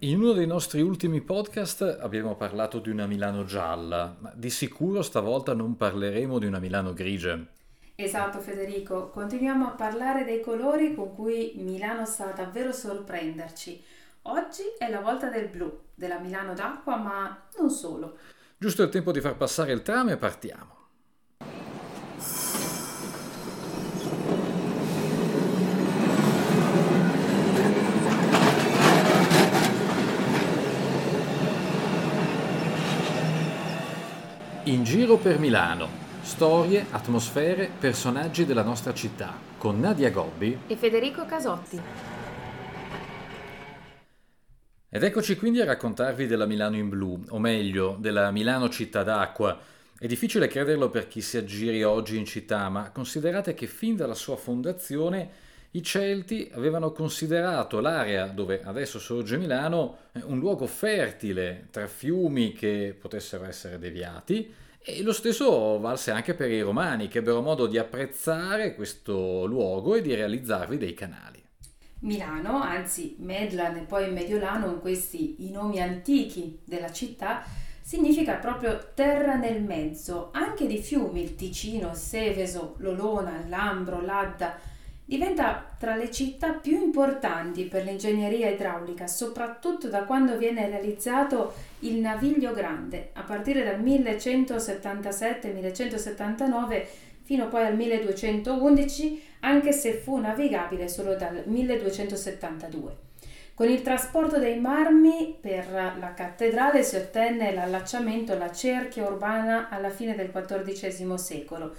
In uno dei nostri ultimi podcast abbiamo parlato di una Milano gialla, ma di sicuro stavolta non parleremo di una Milano grigia. Esatto Federico, continuiamo a parlare dei colori con cui Milano sa davvero sorprenderci. Oggi è la volta del blu, della Milano d'acqua, ma non solo. Giusto il tempo di far passare il tram e partiamo. In giro per Milano. Storie, atmosfere, personaggi della nostra città con Nadia Gobbi e Federico Casotti. Ed eccoci quindi a raccontarvi della Milano in blu, o meglio, della Milano città d'acqua. È difficile crederlo per chi si aggiri oggi in città, ma considerate che fin dalla sua fondazione i Celti avevano considerato l'area dove adesso sorge Milano eh, un luogo fertile tra fiumi che potessero essere deviati e lo stesso valse anche per i Romani che ebbero modo di apprezzare questo luogo e di realizzarvi dei canali. Milano, anzi Medlan e poi Mediolanum, questi i nomi antichi della città, significa proprio terra nel mezzo, anche di fiumi, il Ticino, il Seveso, l'Olona, l'Ambro, l'Adda, diventa tra le città più importanti per l'ingegneria idraulica, soprattutto da quando viene realizzato il Naviglio Grande, a partire dal 1177-1179 fino poi al 1211, anche se fu navigabile solo dal 1272. Con il trasporto dei marmi per la cattedrale si ottenne l'allacciamento alla cerchia urbana alla fine del XIV secolo,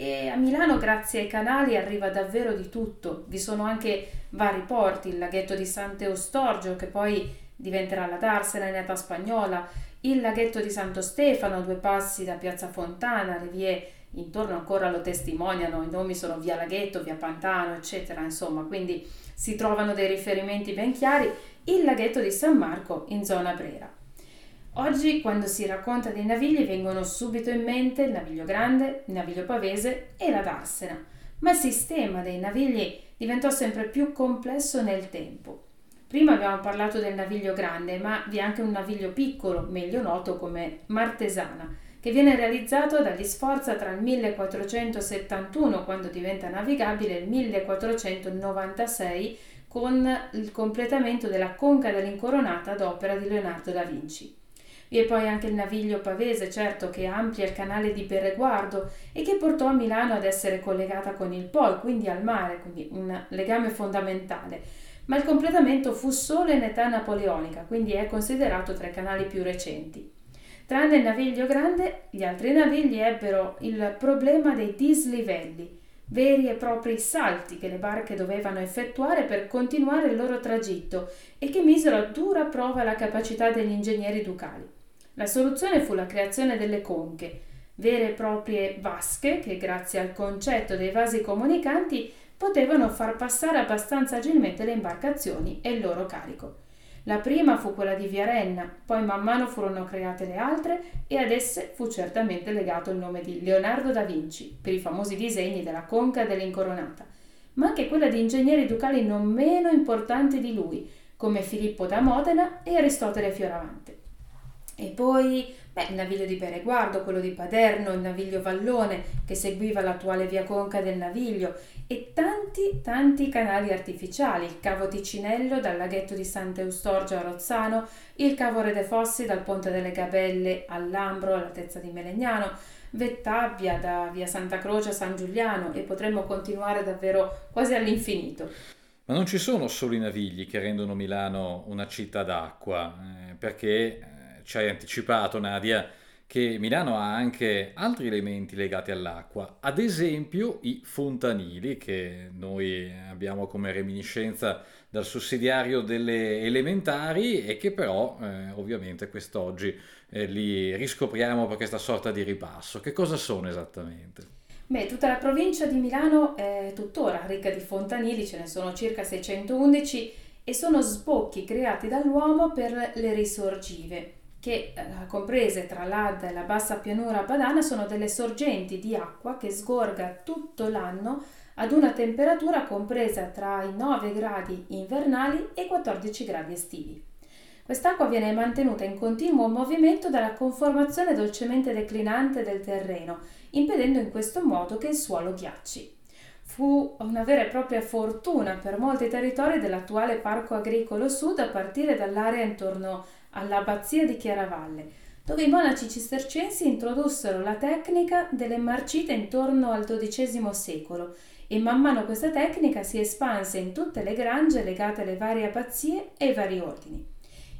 e a Milano, grazie ai canali, arriva davvero di tutto. Vi sono anche vari porti, il laghetto di Sant'Eustorgio, che poi diventerà la Darsena in età spagnola, il laghetto di Santo Stefano, a due passi da Piazza Fontana, le vie intorno ancora lo testimoniano, i nomi sono via Laghetto, via Pantano, eccetera, insomma, quindi si trovano dei riferimenti ben chiari, il laghetto di San Marco in zona Brera. Oggi, quando si racconta dei navigli, vengono subito in mente il naviglio grande, il naviglio pavese e la darsena, ma il sistema dei navigli diventò sempre più complesso nel tempo. Prima abbiamo parlato del naviglio grande, ma vi è anche un naviglio piccolo, meglio noto come Martesana, che viene realizzato dagli Sforza tra il 1471, quando diventa navigabile, e il 1496 con il completamento della conca dell'incoronata ad opera di Leonardo da Vinci. Vi è poi anche il naviglio pavese, certo, che amplia il canale di Pereguardo e che portò Milano ad essere collegata con il Po, quindi al mare, quindi un legame fondamentale. Ma il completamento fu solo in età napoleonica, quindi è considerato tra i canali più recenti. Tranne il naviglio grande, gli altri navigli ebbero il problema dei dislivelli, veri e propri salti che le barche dovevano effettuare per continuare il loro tragitto e che misero a dura prova la capacità degli ingegneri ducali. La soluzione fu la creazione delle conche, vere e proprie vasche che grazie al concetto dei vasi comunicanti potevano far passare abbastanza agilmente le imbarcazioni e il loro carico. La prima fu quella di Viarenna, poi man mano furono create le altre e ad esse fu certamente legato il nome di Leonardo da Vinci per i famosi disegni della conca dell'incoronata, ma anche quella di ingegneri ducali non meno importanti di lui, come Filippo da Modena e Aristotele Fioravante. E poi beh, il naviglio di Pereguardo, quello di Paderno, il naviglio Vallone che seguiva l'attuale via Conca del Naviglio e tanti tanti canali artificiali, il cavo Ticinello dal laghetto di Sant'Eustorgio a Rozzano, il cavo Re de Fossi dal ponte delle Gabelle all'Ambro all'altezza di Melegnano, Vettabbia da via Santa Croce a San Giuliano e potremmo continuare davvero quasi all'infinito. Ma non ci sono solo i navigli che rendono Milano una città d'acqua, eh, perché ci hai anticipato Nadia che Milano ha anche altri elementi legati all'acqua, ad esempio i fontanili che noi abbiamo come reminiscenza dal sussidiario delle elementari e che però eh, ovviamente quest'oggi eh, li riscopriamo per questa sorta di ripasso. Che cosa sono esattamente? Beh, tutta la provincia di Milano è tuttora ricca di fontanili, ce ne sono circa 611 e sono sbocchi creati dall'uomo per le risorgive che eh, comprese tra l'Adda e la bassa pianura padana sono delle sorgenti di acqua che sgorga tutto l'anno ad una temperatura compresa tra i 9 gradi invernali e i 14 gradi estivi. Quest'acqua viene mantenuta in continuo movimento dalla conformazione dolcemente declinante del terreno, impedendo in questo modo che il suolo ghiacci. Fu una vera e propria fortuna per molti territori dell'attuale Parco Agricolo Sud a partire dall'area intorno all'abbazia di Chiaravalle, dove i monaci cistercensi introdussero la tecnica delle marcite intorno al XII secolo e man mano questa tecnica si espanse in tutte le grange legate alle varie abbazie e ai vari ordini.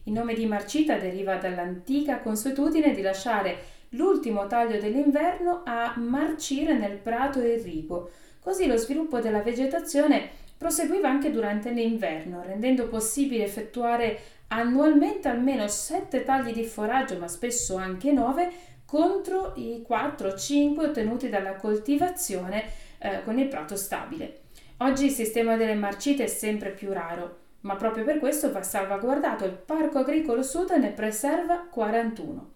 Il nome di marcita deriva dall'antica consuetudine di lasciare l'ultimo taglio dell'inverno a marcire nel prato irriguo, così lo sviluppo della vegetazione proseguiva anche durante l'inverno, rendendo possibile effettuare annualmente almeno sette tagli di foraggio, ma spesso anche nove, contro i 4-5 ottenuti dalla coltivazione eh, con il prato stabile. Oggi il sistema delle marcite è sempre più raro, ma proprio per questo va salvaguardato il Parco Agricolo Sud ne preserva 41.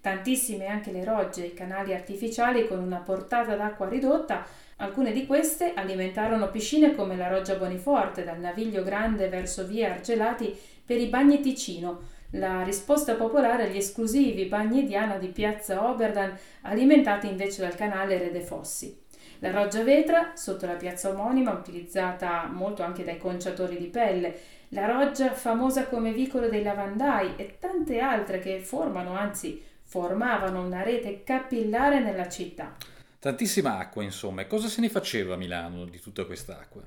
Tantissime anche le rogge e i canali artificiali con una portata d'acqua ridotta, alcune di queste alimentarono piscine come la Roggia Boniforte dal Naviglio Grande verso via Argelati per i bagni Ticino, la risposta popolare agli esclusivi bagni Diana di piazza Oberdan alimentati invece dal canale Rede Fossi. La roggia vetra, sotto la piazza omonima, utilizzata molto anche dai conciatori di pelle, la roggia famosa come vicolo dei lavandai e tante altre che formano, anzi formavano una rete capillare nella città. Tantissima acqua, insomma. E cosa se ne faceva a Milano di tutta quest'acqua?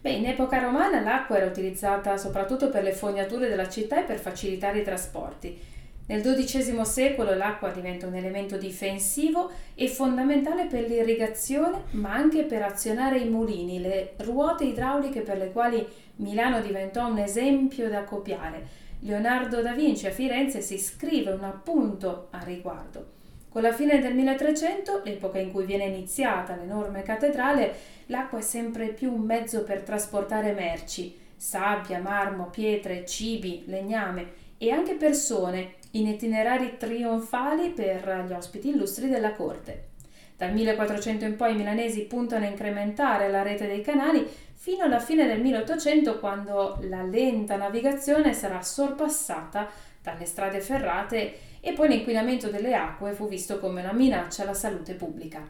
Beh, in epoca romana l'acqua era utilizzata soprattutto per le fognature della città e per facilitare i trasporti. Nel XII secolo l'acqua diventa un elemento difensivo e fondamentale per l'irrigazione, ma anche per azionare i mulini, le ruote idrauliche per le quali Milano diventò un esempio da copiare. Leonardo da Vinci a Firenze si scrive un appunto a riguardo. Con la fine del 1300, l'epoca in cui viene iniziata l'enorme cattedrale, l'acqua è sempre più un mezzo per trasportare merci, sabbia, marmo, pietre, cibi, legname e anche persone in itinerari trionfali per gli ospiti illustri della corte. Dal 1400 in poi i milanesi puntano a incrementare la rete dei canali fino alla fine del 1800 quando la lenta navigazione sarà sorpassata dalle strade ferrate e poi l'inquinamento delle acque fu visto come una minaccia alla salute pubblica.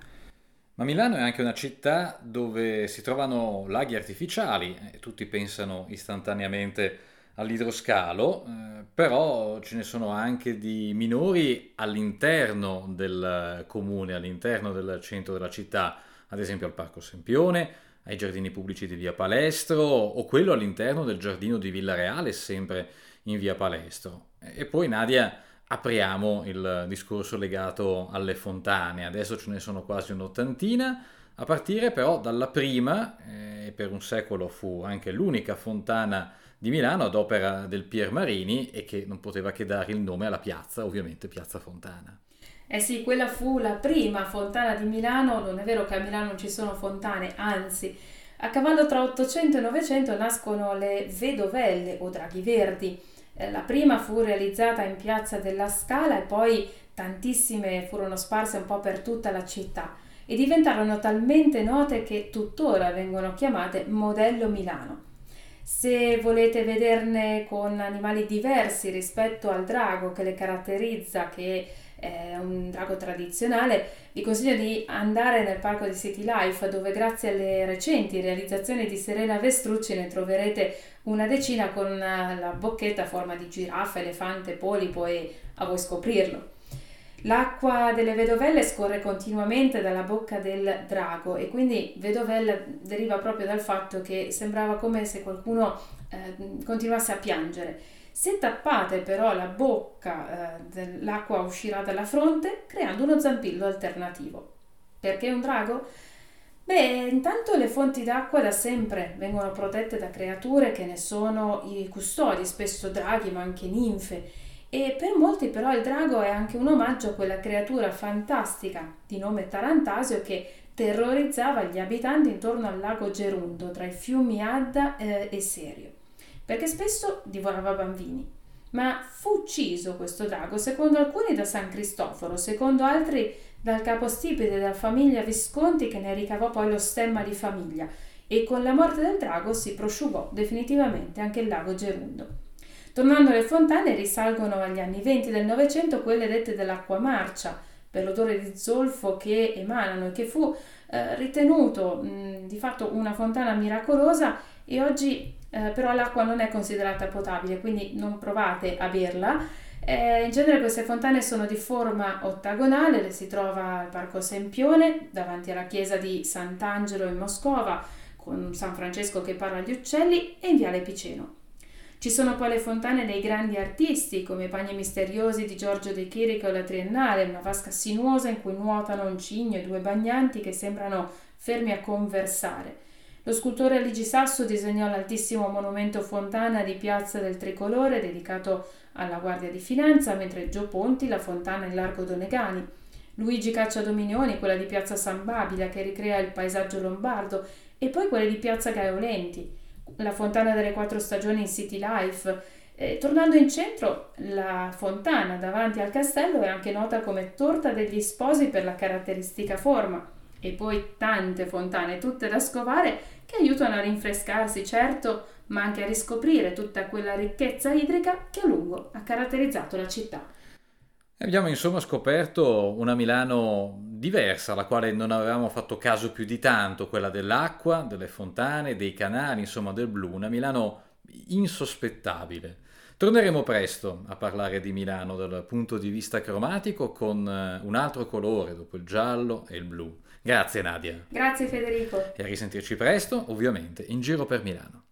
Ma Milano è anche una città dove si trovano laghi artificiali, e tutti pensano istantaneamente all'idroscalo, eh, però ce ne sono anche di minori all'interno del comune, all'interno del centro della città, ad esempio al Parco Sempione, ai giardini pubblici di Via Palestro o quello all'interno del giardino di Villa Reale, sempre in Via Palestro. E poi Nadia apriamo il discorso legato alle fontane, adesso ce ne sono quasi un'ottantina, a partire però dalla prima, e eh, per un secolo fu anche l'unica fontana di Milano ad opera del Pier Marini e che non poteva che dare il nome alla piazza, ovviamente Piazza Fontana. Eh sì, quella fu la prima fontana di Milano, non è vero che a Milano non ci sono fontane, anzi, a cavallo tra 800 e 900 nascono le Vedovelle o Draghi Verdi. Eh, la prima fu realizzata in piazza della Scala e poi tantissime furono sparse un po' per tutta la città e diventarono talmente note che tuttora vengono chiamate modello Milano. Se volete vederne con animali diversi rispetto al drago che le caratterizza, che è un drago tradizionale, vi consiglio di andare nel parco di City Life dove grazie alle recenti realizzazioni di Serena Vestrucci ne troverete una decina con la bocchetta a forma di giraffa, elefante, polipo e a voi scoprirlo. L'acqua delle vedovelle scorre continuamente dalla bocca del drago e quindi vedovella deriva proprio dal fatto che sembrava come se qualcuno eh, continuasse a piangere. Se tappate però la bocca, eh, l'acqua uscirà dalla fronte creando uno zampillo alternativo. Perché un drago? Beh, intanto le fonti d'acqua da sempre vengono protette da creature che ne sono i custodi, spesso draghi ma anche ninfe e per molti però il drago è anche un omaggio a quella creatura fantastica di nome Tarantasio che terrorizzava gli abitanti intorno al lago Gerundo tra i fiumi Adda eh, e Serio, perché spesso divorava bambini. Ma fu ucciso questo drago, secondo alcuni da San Cristoforo, secondo altri dal capostipite della famiglia Visconti che ne ricavò poi lo stemma di famiglia e con la morte del drago si prosciugò definitivamente anche il lago Gerundo. Tornando alle fontane, risalgono agli anni 20 del Novecento quelle dette dell'acqua marcia, per l'odore di zolfo che emanano e che fu eh, ritenuto mh, di fatto una fontana miracolosa e oggi eh, però l'acqua non è considerata potabile, quindi non provate a berla. Eh, in genere queste fontane sono di forma ottagonale, le si trova al Parco Sempione, davanti alla chiesa di Sant'Angelo in Moscova, con San Francesco che parla agli uccelli, e in Viale Piceno. Ci sono poi le fontane dei grandi artisti, come i Bagni Misteriosi di Giorgio De Chirico la Triennale, una vasca sinuosa in cui nuotano un cigno e due bagnanti che sembrano fermi a conversare. Lo scultore Aligi Sasso disegnò l'altissimo monumento fontana di Piazza del Tricolore dedicato alla Guardia di Finanza, mentre Gio Ponti la fontana in Largo Donegani. Luigi Cacciadominioni quella di Piazza San Babila che ricrea il paesaggio lombardo e poi quelle di Piazza Gaiolenti, la fontana delle quattro stagioni in City Life. Eh, tornando in centro, la fontana davanti al castello è anche nota come torta degli sposi per la caratteristica forma e poi tante fontane, tutte da scovare, che aiutano a rinfrescarsi, certo, ma anche a riscoprire tutta quella ricchezza idrica che a lungo ha caratterizzato la città. Abbiamo insomma scoperto una Milano diversa, alla quale non avevamo fatto caso più di tanto, quella dell'acqua, delle fontane, dei canali, insomma del blu, una Milano insospettabile. Torneremo presto a parlare di Milano dal punto di vista cromatico con eh, un altro colore dopo il giallo e il blu. Grazie Nadia. Grazie Federico. E a risentirci presto, ovviamente, in giro per Milano.